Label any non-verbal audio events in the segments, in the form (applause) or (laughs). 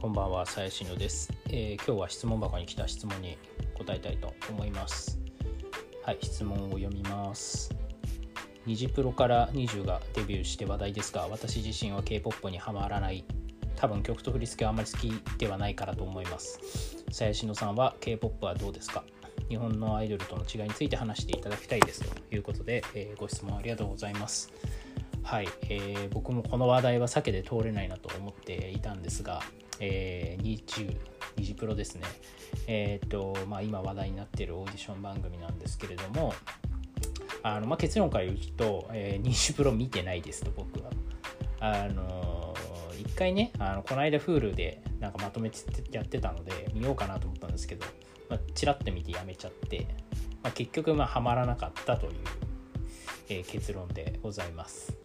こんばんは、さやしのです、えー今日は質問箱に来た質問に答えたいと思います。はい、質問を読みます。ニジプロから20がデビューして話題ですが、私自身は K-POP にはまらない。多分曲と振り付けはあまり好きではないからと思います。さやしのさんは K-POP はどうですか？日本のアイドルとの違いについて話していただきたいですということで、えーご質問ありがとうございます。はい、えー僕もこの話題は避けて通れないなと思っていたんですが、えー、20、ニジプロですね。えっ、と、まあ、今話題になっているオーディション番組なんですけれども、あのまあ、結論から言うと、えー、ニジプロ見てないですと、僕は。あのー一回ね、あのこの間 Hulu でなんかまとめてやってたので、見ようかなと思ったんですけど、まあ、チラッと見てやめちゃって、まあ、結局、まあ、ハマらなかったという、えー結論でございます。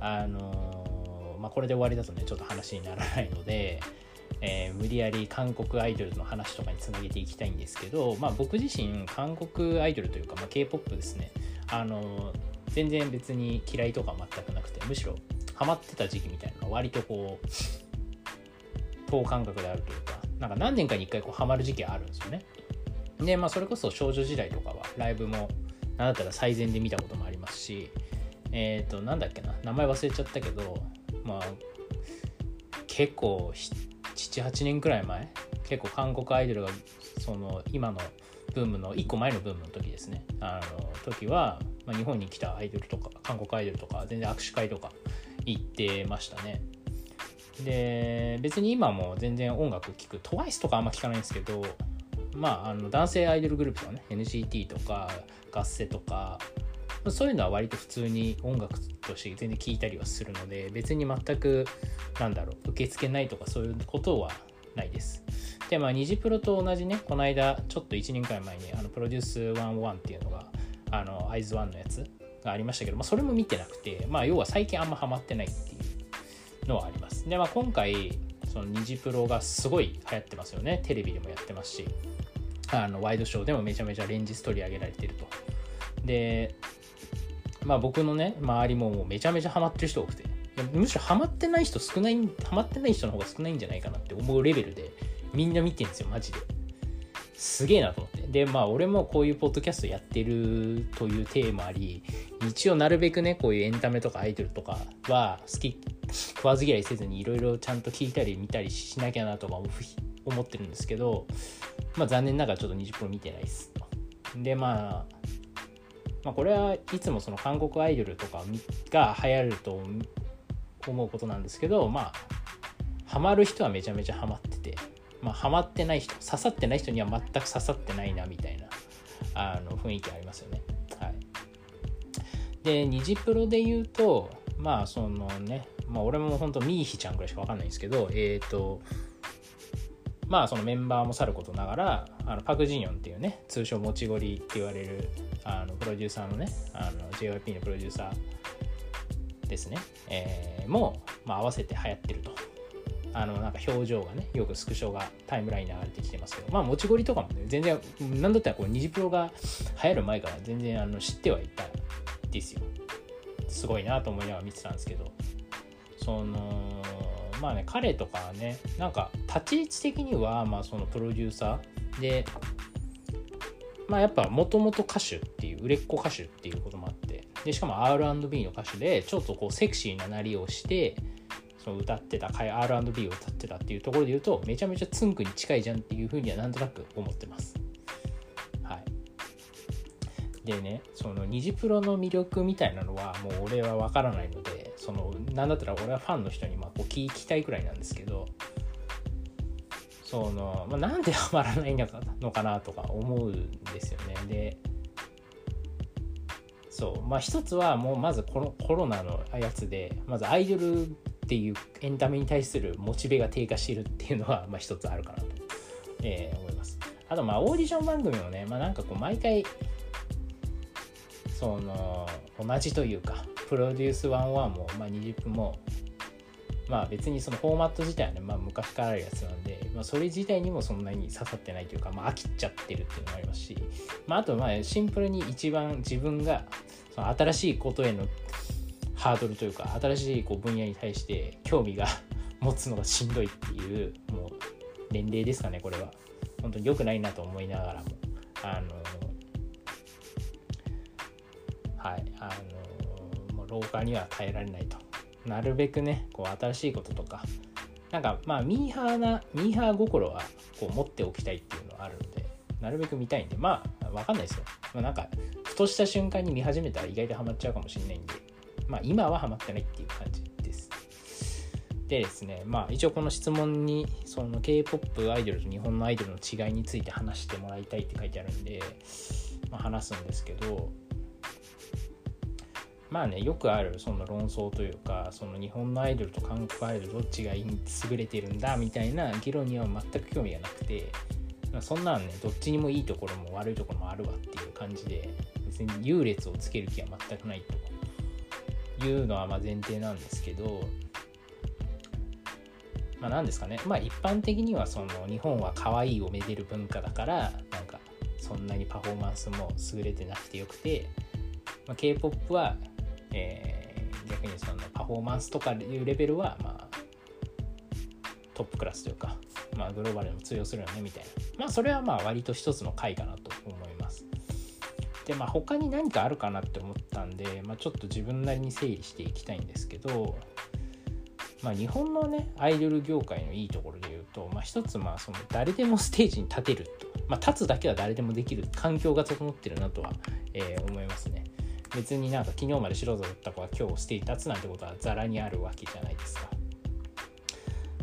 あのまあ、これで終わりだとねちょっと話にならないので、えー無理やり韓国アイドルの話とかにつなげていきたいんですけど、まあ、僕自身韓国アイドルというか、まあ、k p o p ですね、あの全然別に嫌いとか全くなくてむしろハマってた時期みたいなのは割とこう等間隔であるというかなんか何年かに1回こうハマる時期あるんですよね。でまあそれこそ少女時代とかはライブもなんだったら最前で見たこともありますしえっ、となんだっけな名前忘れちゃったけどまあ結構78年くらい前結構韓国アイドルがその今のブームの1個前のブームの時ですね。あの時は、まあ、日本に来たアイドルとか韓国アイドルとか全然握手会とか行ってましたね。で別に今も全然音楽聴く TWICE とかあんま聞かないんですけどまああの男性アイドルグループとかね NCT とかガッセとかそういうのは割と普通に音楽として全然聴いたりはするので別に全くなんだろう受け付けないとかそういうことはないです。でまあニジプロと同じねこの間ちょっと1年くらい前にあのプロデュース101っていうのがあのアイズワンのやつがありましたけど、まあ、それも見てなくてまあ要は最近あんまハマってないっていうのはあります。でまあ今回そのニジプロがすごい流行ってますよね。テレビでもやってますしあのワイドショーでもめちゃめちゃ連日取り上げられてると。でまあ僕のね周りももめちゃめちゃハマってる人多くて。むしろハマってない人少ないハマってない人の方が少ないんじゃないかなって思うレベルでみんな見てるんですよマジで。すげえなと思って。でまあ俺もこういうポッドキャストやってるというテーマあり一応なるべくねこういうエンタメとかアイドルとかは好き食わず嫌いせずにいろいろちゃんと聞いたり見たりしなきゃなとか思ってるんですけどまあ残念ながらちょっと20分見てないですでまあまあ、これはいつもその韓国アイドルとかが流行ると思うことなんですけどまあハマる人はめちゃめちゃハマってて、まあ、ハマってない人刺さってない人には全く刺さってないなみたいなあの雰囲気ありますよね。はい、でニジプロで言うとまあそのね、まあ、俺も本当ミーヒちゃんぐらいしか分かんないんですけどえっ、とまあそのメンバーもさることながらあのパク・ジンヨンっていうね通称もちごりって言われるあのプロデューサーのねあの JYP のプロデューサーですね、えーも、まあ、合わせて流行ってると。あのなんか表情がねよくスクショがタイムラインに流れてきてますけどまあもちごりとかもね全然なんだったらこうニジプロが流行る前から全然あの知ってはいたんですよ。すごいなと思いながら見てたんですけど。そのまあね彼とかはねなんか立ち位置的にはまあそのプロデューサーでまあやっぱもともと歌手っていう売れっ子歌手っていうこともあってでしかも R&B の歌手でちょっとこうセクシーななりをしてその歌ってた R&B を歌ってたっていうところで言うとめちゃめちゃツンクに近いじゃんっていうふうにはなんとなく思ってます。はい。でねそのニジプロの魅力みたいなのはもう俺は分からないのでそのなんだったら俺はファンの人に聞きたいくらいなんですけどその、まあ、なんでハマらないのかのかなとか思うんですよね。でそうまあ一つはもうまずコロコロナのやつでまずアイドルっていうエンタメに対するモチベが低下しているっていうのはまあ一つあるかなと、えー思います。あとまあオーディション番組もね、まあ、なんかこう毎回その同じというかプロデュース101も、まあ、20分もまあ別にそのフォーマット自体はね、まあ、昔からあるやつなんで、まあ、それ自体にもそんなに刺さってないというか、まあ、飽きちゃってるっていうのもありますし、まあ、あとまあシンプルに一番自分がその新しいことへのハードルというか新しいこう分野に対して興味が (laughs) 持つのがしんどいっていうもう年齢ですかねこれは。本当に良くないなと思いながらも。あのはいあのもう老化には耐えられないと。なるべくねこう新しいこととかなんかまあミーハーなミーハー心はこう持っておきたいっていうのはあるんでなるべく見たいんでまあ分かんないですよ、まあ、なんかふとした瞬間に見始めたら意外とハマっちゃうかもしれないんでまあ今はハマってないっていう感じです。でですねまあ一応この質問にその K-POP アイドルと日本のアイドルの違いについて話してもらいたいって書いてあるんで、まあ、話すんですけどまあねよくあるその論争というかその日本のアイドルと韓国アイドルどっちが優れてるんだみたいな議論には全く興味がなくてそんなんねどっちにもいいところも悪いところもあるわっていう感じで別に優劣をつける気は全くないと。いうのはま前提なんですけどまあ何ですかね。まあ一般的にはその日本は可愛いをめでる文化だからなんかそんなにパフォーマンスも優れてなくてよくて、まあ、K-POP はえー、逆にそのパフォーマンスとかいうレベルは、まあ、トップクラスというか、まあ、グローバルにも通用するよねみたいな。まあそれはまあ割と一つの回かなと思います。でまあ他に何かあるかなって思ったんで、まあ、ちょっと自分なりに整理していきたいんですけどまあ、日本のねアイドル業界のいいところで言うと、まあ、一つまあその誰でもステージに立てると、まあ、立つだけは誰でもできる環境が整ってるなとは、えー、思いますね。別になんか昨日まで素人だった子が今日ステージ立つなんてことはザラにあるわけじゃないですか。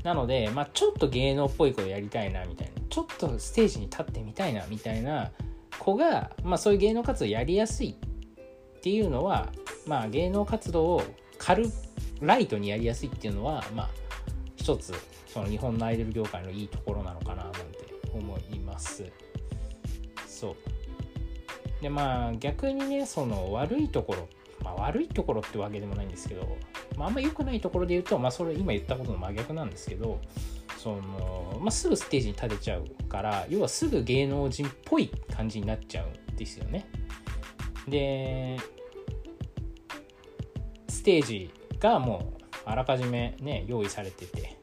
なので、まあ、ちょっと芸能っぽいことやりたいなみたいなちょっとステージに立ってみたいなみたいな子が、まあ、そういう芸能活動やりやすいっていうのは、まあ、芸能活動を軽ライトにやりやすいっていうのは、まあ、一つその日本のアイドル業界のいいところなのかななんて思います。そうでまあ逆にねその悪いところまあ悪いところってわけでもないんですけど、まあ、あんま良くないところで言うとまあそれ今言ったことの真逆なんですけどその、まあ、すぐステージに立てちゃうから要はすぐ芸能人っぽい感じになっちゃうんですよね。でステージがもうあらかじめね用意されてて、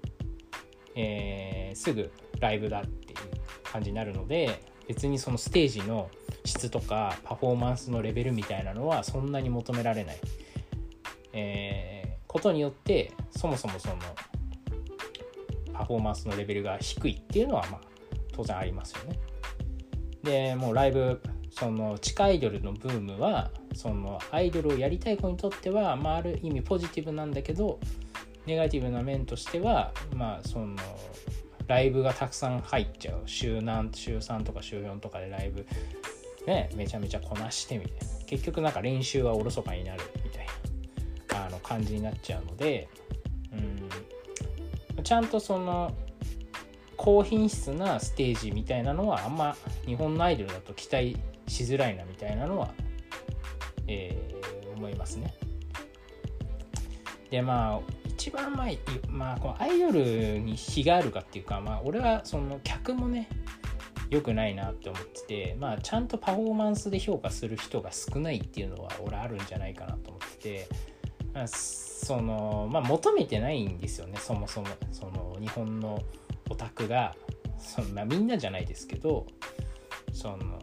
えー、すぐライブだっていう感じになるので別にそのステージの質とかパフォーマンスのレベルみたいなのはそんなに求められない、えー、ことによってそもそもそのパフォーマンスのレベルが低いっていうのはまあ当然ありますよね。でもうライブその地下アイドルのブームはそのアイドルをやりたい子にとっては、まあ、ある意味ポジティブなんだけどネガティブな面としてはまあそのライブがたくさん入っちゃう週何週3とか週4とかでライブね、めちゃめちゃこなしてみたいな結局なんか練習はおろそかになるみたいなあの感じになっちゃうのでうんちゃんとその高品質なステージみたいなのはあんま日本のアイドルだと期待しづらいなみたいなのは、えー、思いますね。でまあ一番まあ、まあ、このアイドルに非があるかっていうか、まあ、俺はその客もね良くないなって思ってて、まあ、ちゃんとパフォーマンスで評価する人が少ないっていうのは俺あるんじゃないかなと思ってて、まあ、そのまあ求めてないんですよねそもそもその日本のオタクが。そんなみんなじゃないですけどその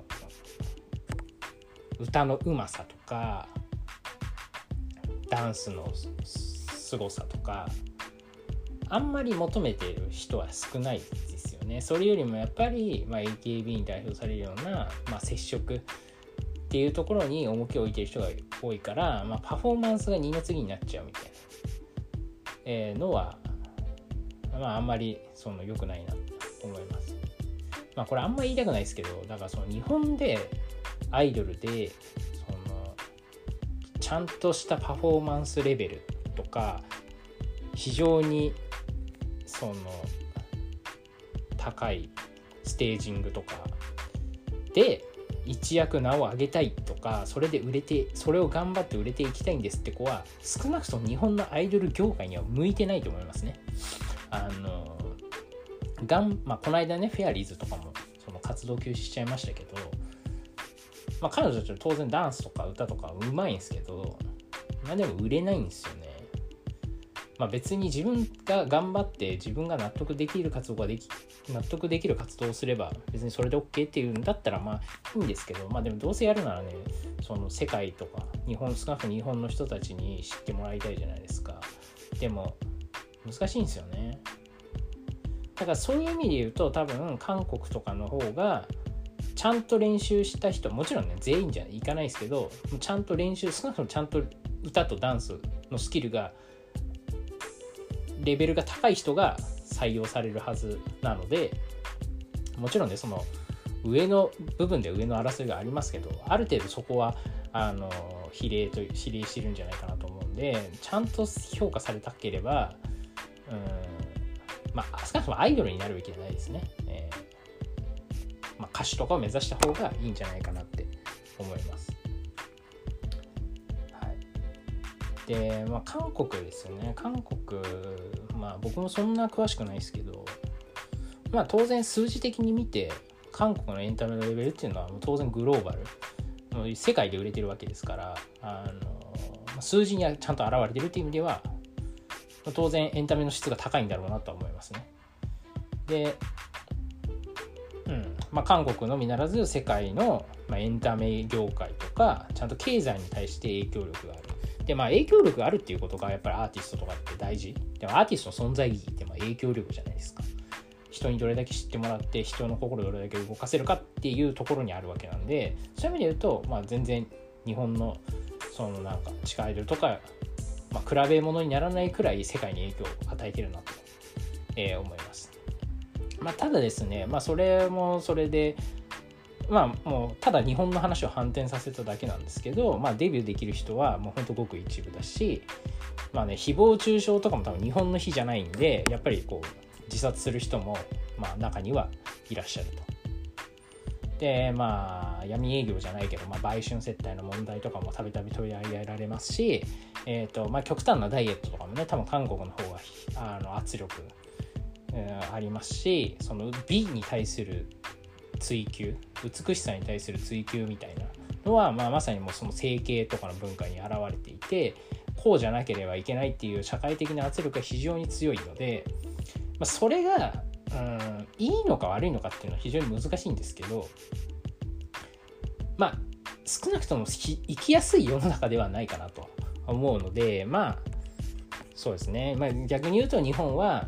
歌のうまさとかダンスの凄さとかあんまり求めている人は少ないですね。それよりもやっぱり、まあ、AKB に代表されるような、まあ、接触っていうところに重きを置いてる人が多いから、まあ、パフォーマンスが二の次になっちゃうみたいな、えー、のは、まあ、あんまりその良くないなと思います。まあ、これあんまり言いたくないですけどだからその日本でアイドルでそのちゃんとしたパフォーマンスレベルとか非常にその高いステージングとかで一躍名を上げたいとかそれで売れてそれを頑張って売れていきたいんですって子は少なくとも日本のアイドル業界には向いてないと思いますね。あのがんまあ、この間ねフェアリーズとかもその活動休止しちゃいましたけど、まあ、彼女たちは当然ダンスとか歌とかうまいんですけどまあでも売れないんですよね。まあ、別に自分が頑張って自分が納得できる活動ができ納得できる活動をすれば別にそれで OK っていうんだったらまあいいんですけどまあでもどうせやるならねその世界とか日本少なくとも日本の人たちに知ってもらいたいじゃないですか。でも難しいんですよね。だからそういう意味で言うと多分韓国とかの方がちゃんと練習した人もちろんね全員じゃいかないですけどちゃんと練習少なくともちゃんと歌とダンスのスキルがレベルが高い人が採用されるはずなのでもちろんねその上の部分で上の争いがありますけどある程度そこはあの比例と比例してるんじゃないかなと思うんでちゃんと評価されたければうんまあ少なくともアイドルになるべきじゃないですね、えー、まあ、歌手とかを目指した方がいいんじゃないかなって思います。で、まあ、韓国ですよね。韓国まあ僕もそんな詳しくないですけどまあ当然数字的に見て韓国のエンタメのレベルっていうのはもう当然グローバル世界で売れてるわけですからあの数字にはちゃんと現れてるっていう意味では当然エンタメの質が高いんだろうなとは思いますね。で、うんまあ、韓国のみならず世界の、ま、エンタメ業界とかちゃんと経済に対して影響力があるで、まあ、影響力があるっていうことがやっぱりアーティストとかって大事。でもアーティストの存在意義ってまあ影響力じゃないですか。人にどれだけ知ってもらって人の心をどれだけ動かせるかっていうところにあるわけなんでそういう意味で言うと、まあ、全然日本のそのなんか地下アイドルとか、まあ、比べ物にならないくらい世界に影響を与えてるなと、えー、思います。まあ、ただですね、まあ、それもそれでまあもうただ日本の話を反転させただけなんですけど、まあ、デビューできる人はもうほんとごく一部だしまあね誹謗中傷とかも多分日本の日じゃないんでやっぱりこう自殺する人もまあ中にはいらっしゃると。でまあ闇営業じゃないけど、まあ、売春接待の問題とかもたびたび取り上げられますし、えーとまあ、極端なダイエットとかもね多分韓国の方があの圧力、えー、ありますしその美に対する追求美しさに対する追求みたいなのは、まあ、まさにもうその整形とかの文化に表れていてこうじゃなければいけないっていう社会的な圧力が非常に強いので、まあ、それがうんいいのか悪いのかっていうのは非常に難しいんですけどまあ少なくとも生きやすい世の中ではないかなと思うのでまあそうですね、まあ、逆に言うと日本は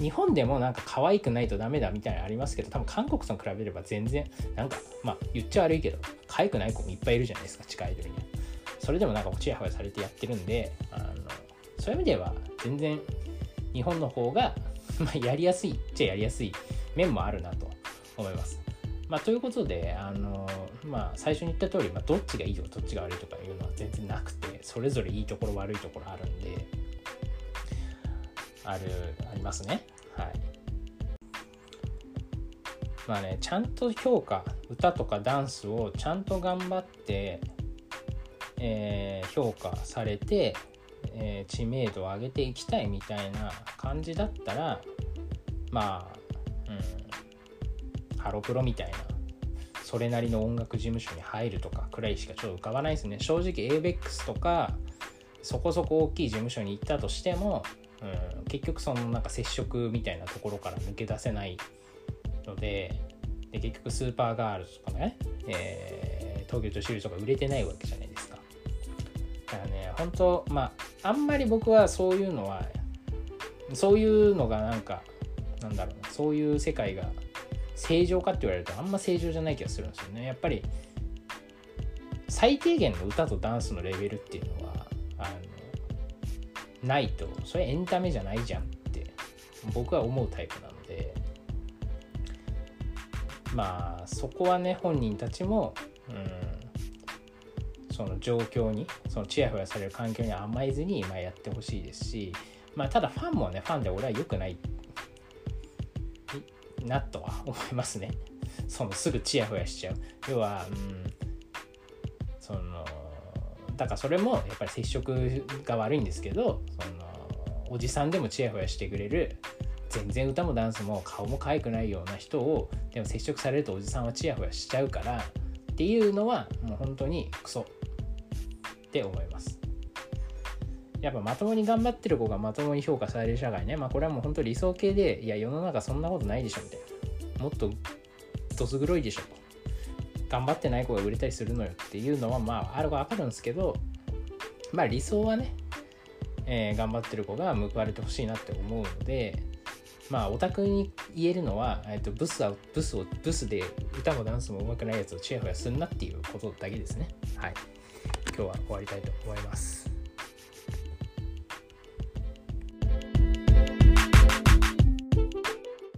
日本でもなんか可愛くないとダメだみたいなのありますけど多分韓国と比べれば全然なんかまあ言っちゃ悪いけど可愛くない子もいっぱいいるじゃないですか地下アイドルにそれでもなんかちやほやされてやってるんであのそういう意味では全然日本の方が (laughs) まあやりやすいっちゃやりやすい面もあるなと思います。まあ、ということで、あのまあ、最初に言った通り、まあ、どっちがいいとかどっちが悪いとかいうのは全然なくてそれぞれいいところ悪いところあるんであるありますね。はい。まあねちゃんと評価歌とかダンスをちゃんと頑張って、えー、評価されて、えー、知名度を上げていきたいみたいな感じだったらまあうんハロプロみたいなそれなりの音楽事務所に入るとかくらいしかちょっと浮かばないですね。正直 ABEX とかそこそこ大きい事務所に行ったとしてもうん、結局そのなんか接触みたいなところから抜け出せないのでで結局スーパーガールズとかね、えー、東京女子流とか売れてないわけじゃないですか。だからね本当まああんまり僕はそういうのはそういうのがなんかなんだろうなそういう世界が正常かって言われるとあんま正常じゃない気がするんですよね。やっぱり最低限の歌とダンスのレベルっていうのはあのないとそれエンタメじゃないじゃんって僕は思うタイプなのでまあそこはね本人たちも、うん、その状況にそのちやほやされる環境に甘えずに、まあ、やってほしいですし、まあ、ただファンもねファンで俺は良くないなとは思いますね。そのすぐちやほやしちゃう。要は、うん、そのだからそれもやっぱり接触が悪いんですけどそのおじさんでもちやほやしてくれる全然歌もダンスも顔も可愛くないような人をでも接触されるとおじさんはちやほやしちゃうからっていうのはもう本当にクソって思います。やっぱまともに頑張ってる子がまともに評価される社会ね。まあこれはもう本当理想系でいや世の中そんなことないでしょみたいな。もっとどす黒いでしょと。頑張ってない子が売れたりするのよっていうのはまああるか分かるんですけどまあ理想はね、えー、頑張ってる子が報われてほしいなって思うのでまあオタクに言えるのは、えー、とブスはブスをブスで歌もダンスも上手くないやつをチヤホヤすんなっていうことだけですね。はい。今日は終わりたいと思います。